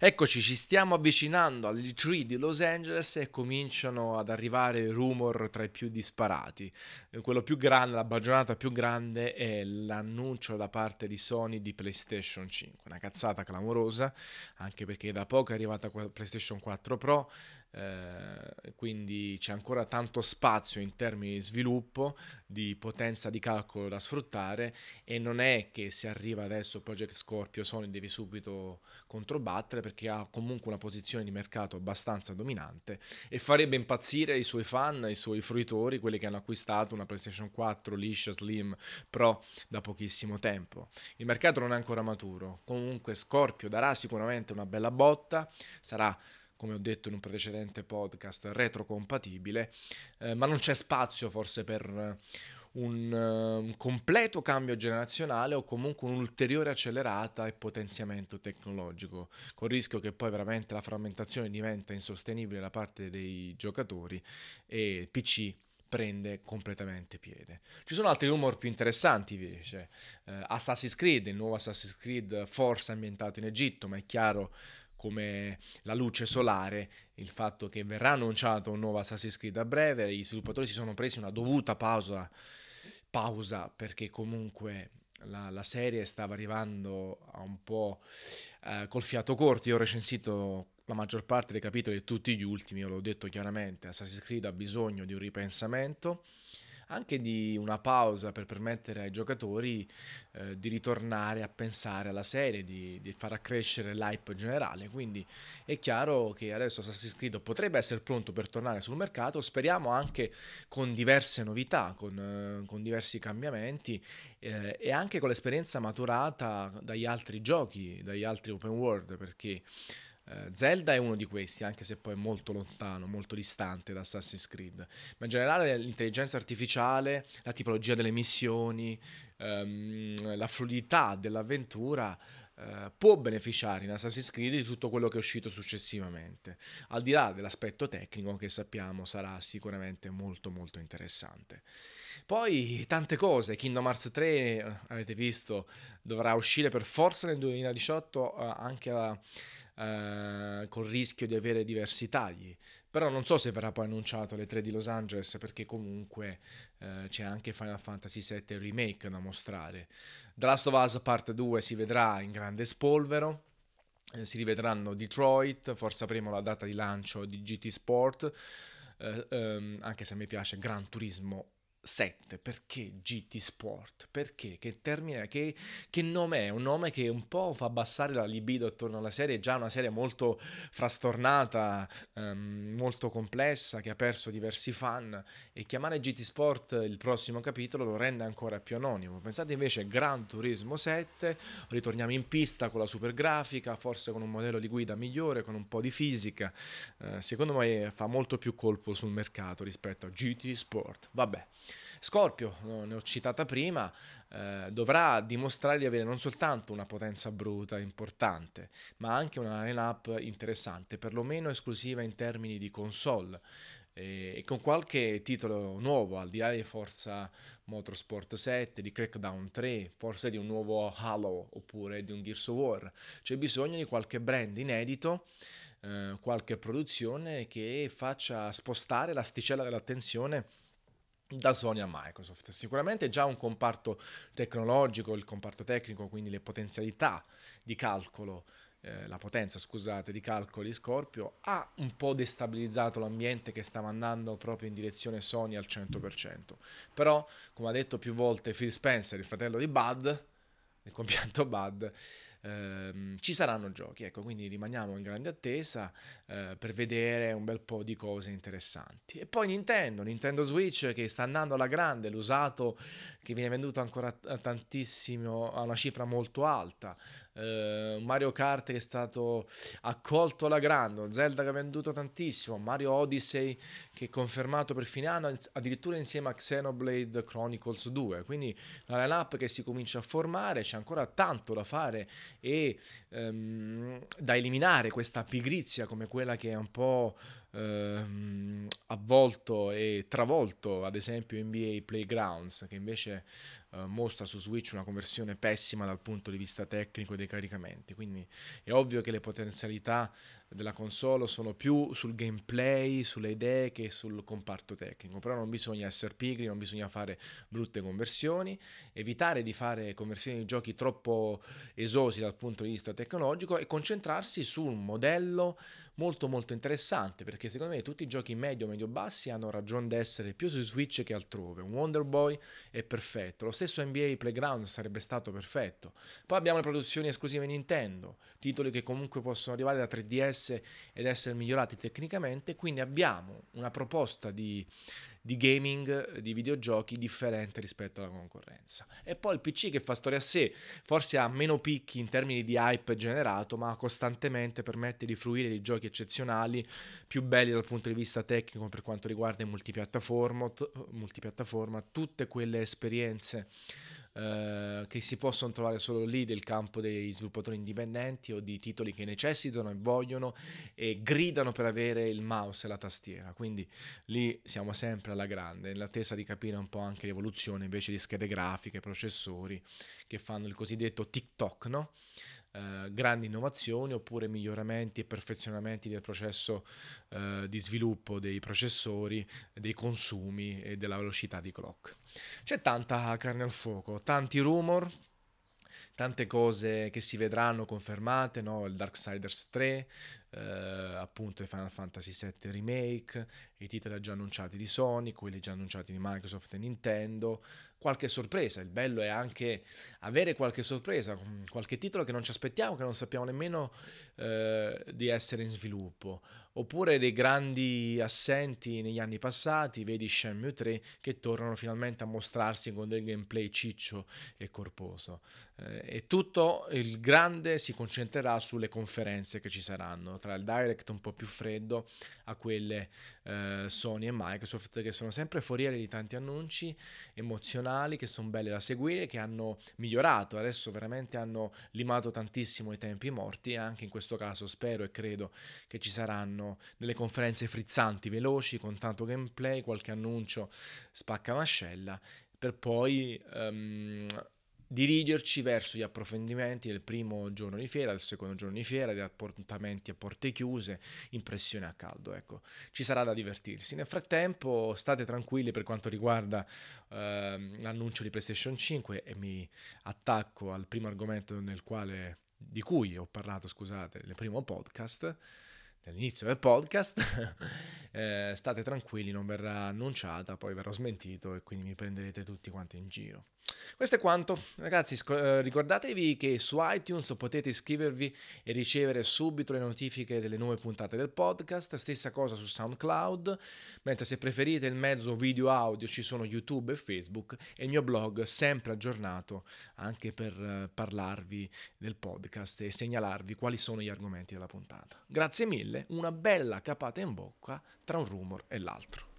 Eccoci, ci stiamo avvicinando agli 3 di Los Angeles e cominciano ad arrivare rumor tra i più disparati. Quello più grande, la bagionata più grande è l'annuncio da parte di Sony di PlayStation 5. Una cazzata clamorosa, anche perché da poco è arrivata PlayStation 4 Pro, eh, quindi c'è ancora tanto spazio in termini di sviluppo, di potenza di calcolo da sfruttare e non è che se arriva adesso Project Scorpio Sony devi subito controbattere perché ha comunque una posizione di mercato abbastanza dominante e farebbe impazzire i suoi fan, i suoi fruitori, quelli che hanno acquistato una PlayStation 4 liscia Slim Pro da pochissimo tempo. Il mercato non è ancora maturo, comunque Scorpio darà sicuramente una bella botta, sarà come ho detto in un precedente podcast, retrocompatibile, eh, ma non c'è spazio forse per un, uh, un, completo cambio generazionale o comunque un'ulteriore accelerata e potenziamento tecnologico, con il rischio che poi veramente la frammentazione diventa insostenibile da parte dei giocatori e PC prende completamente piede. Ci sono altri rumor più interessanti invece. Uh, Assassin's Creed, il nuovo Assassin's Creed forse ambientato in Egitto, ma è chiaro come la luce solare, il fatto che verrà annunciato un nuovo Assassin's Creed a breve, gli sviluppatori si sono presi una dovuta pausa, pausa perché comunque la, la serie stava arrivando a un po' eh, col fiato corto, io ho recensito la maggior parte dei capitoli e tutti gli ultimi, io l'ho detto chiaramente, Assassin's Creed ha bisogno di un ripensamento anche di una pausa per permettere ai giocatori eh, di ritornare a pensare alla serie, di, di, far accrescere l'hype generale. Quindi è chiaro che adesso Assassin's Creed potrebbe essere pronto per tornare sul mercato, speriamo anche con diverse novità, con, eh, con diversi cambiamenti eh, e anche con l'esperienza maturata dagli altri giochi, dagli altri open world, perché Uh, Zelda è uno di questi, anche se poi è molto lontano, molto distante da Assassin's Creed. Ma in generale l'intelligenza artificiale, la tipologia delle missioni, um, la fluidità dell'avventura uh, può beneficiare in Assassin's Creed di tutto quello che è uscito successivamente, al di là dell'aspetto tecnico che sappiamo sarà sicuramente molto molto interessante. Poi tante cose, Kingdom Hearts 3, eh, avete visto, dovrà uscire per forza nel 2018 uh, anche a eh, col rischio di avere diversi tagli. Però non so se verrà poi annunciato alle 3 di Los Angeles perché comunque eh, c'è anche Final Fantasy VII Remake da mostrare. The Last of Us Part 2 si vedrà in grande spolvero. Eh, si rivedranno Detroit, forse avremo la data di lancio di GT Sport, eh, ehm, anche se me piace Gran Turismo 7, perché GT Sport? Perché? Che termine, che, che, nome è? Un nome che un po' fa abbassare la libido attorno alla serie, è già una serie molto frastornata, um, molto complessa, che ha perso diversi fan e chiamare GT Sport il prossimo capitolo lo rende ancora più anonimo. Pensate invece a Gran Turismo 7, ritorniamo in pista con la super grafica, forse con un modello di guida migliore, con un po' di fisica, uh, secondo me fa molto più colpo sul mercato rispetto a GT Sport. Vabbè. Scorpio, ne ho citata prima, eh, dovrà dimostrare di avere non soltanto una potenza bruta importante, ma anche una line-up interessante, perlomeno esclusiva in termini di console e con qualche titolo nuovo al di là di Forza Motorsport 7, di Crackdown 3, forse di un nuovo Halo oppure di un Gears of War. C'è bisogno di qualche brand inedito, eh, qualche produzione che faccia spostare l'asticella dell'attenzione da Sony a Microsoft. Sicuramente già un comparto tecnologico, il comparto tecnico, quindi le potenzialità di calcolo, eh, la potenza, scusate, di calcoli Scorpio, ha un po' destabilizzato l'ambiente che stava andando proprio in direzione Sony al 100%. Però, come ha detto più volte Phil Spencer, il fratello di Bud, il compianto Bud, ehm, ci saranno giochi, ecco, quindi rimaniamo in grande attesa eh, per vedere un bel po' di cose interessanti. E poi Nintendo, Nintendo Switch che sta andando alla grande, l'usato che viene venduto ancora tantissimo a una cifra molto alta, eh, Mario Kart che è stato accolto alla grande, Zelda che ha venduto tantissimo, Mario Odyssey che è confermato per fine anno addirittura insieme a Xenoblade Chronicles 2, quindi la line-up che si comincia a formare, c'è ancora tanto da fare e ehm, da eliminare questa pigrizia come quella che è un po' ehm, avvolto e travolto ad esempio NBA Playgrounds che invece eh, mostra su Switch una conversione pessima dal punto di vista tecnico dei caricamenti, quindi è ovvio che le potenzialità della console sono più sul gameplay, sulle idee che sul comparto tecnico, però non bisogna essere pigri, non bisogna fare brutte conversioni, evitare di fare conversioni di giochi troppo esosi dal punto di vista tecnologico e concentrarsi su un modello molto molto interessante perché secondo me tutti i giochi medio medio bassi hanno ragione d'essere più su Switch che altrove. Un Wonder Boy è perfetto. Lo stesso NBA Playground sarebbe stato perfetto. Poi abbiamo le produzioni esclusive Nintendo titoli che comunque possono arrivare da 3DS ed essere migliorati tecnicamente. Quindi abbiamo una proposta di di gaming, di videogiochi differente rispetto alla concorrenza. E poi il PC che fa storia a sé, forse ha meno picchi in termini di hype generato, ma costantemente permette di fruire di giochi eccezionali, più belli dal punto di vista tecnico per quanto riguarda il multipiattaforma, multipiattaforma tutte quelle esperienze eh, che si possono trovare solo lì del campo dei sviluppatori indipendenti o di titoli che necessitano e vogliono e gridano per avere il mouse e la tastiera. Quindi lì siamo sempre alla grande, nell'attesa di capire un po' anche l'evoluzione invece di schede grafiche, processori che fanno il cosiddetto TikTok, no? Eh, grandi innovazioni oppure miglioramenti e perfezionamenti del processo eh, di sviluppo dei processori, dei consumi e della velocità di clock. C'è tanta carne al fuoco, tanti rumor, tante cose che si vedranno confermate, no? il Darksiders 3, eh, appunto il Final Fantasy VII Remake, i titoli già annunciati di Sony, quelli già annunciati di Microsoft e Nintendo, qualche sorpresa, il bello è anche avere qualche sorpresa, qualche titolo che non ci aspettiamo, che non sappiamo nemmeno eh, di essere in sviluppo, oppure dei grandi assenti negli anni passati, vedi Shenmue 3 che tornano finalmente a mostrarsi con del gameplay ciccio e corposo. Eh, e tutto il grande si concentrerà sulle conferenze che ci saranno, tra il direct un po' più freddo a quelle eh, Sony e Microsoft che sono sempre foriere di tanti annunci emozionali che sono belle da seguire, che hanno migliorato, adesso veramente hanno limato tantissimo i tempi morti e anche in questo caso spero e credo che ci saranno delle conferenze frizzanti, veloci, con tanto gameplay, qualche annuncio spacca mascella per poi um, dirigerci verso gli approfondimenti del primo giorno di fiera, del secondo giorno di fiera, di appuntamenti a porte chiuse, impressione a caldo. Ecco, ci sarà da divertirsi. Nel frattempo state tranquilli per quanto riguarda eh, l'annuncio di PlayStation 5 e mi attacco al primo argomento nel quale, di cui ho parlato, scusate, nel primo podcast all'inizio del podcast, eh, state tranquilli, non verrà annunciata, poi verrò smentito e quindi mi prenderete tutti quanti in giro. Questo è quanto, ragazzi. Sc- eh, ricordatevi che su iTunes potete iscrivervi e ricevere subito le notifiche delle nuove puntate del podcast. Stessa cosa su SoundCloud. Mentre se preferite il mezzo video audio ci sono YouTube e Facebook e il mio blog sempre aggiornato anche per eh, parlarvi del podcast e segnalarvi quali sono gli argomenti della puntata. Grazie mille, una bella capata in bocca tra un rumor e l'altro.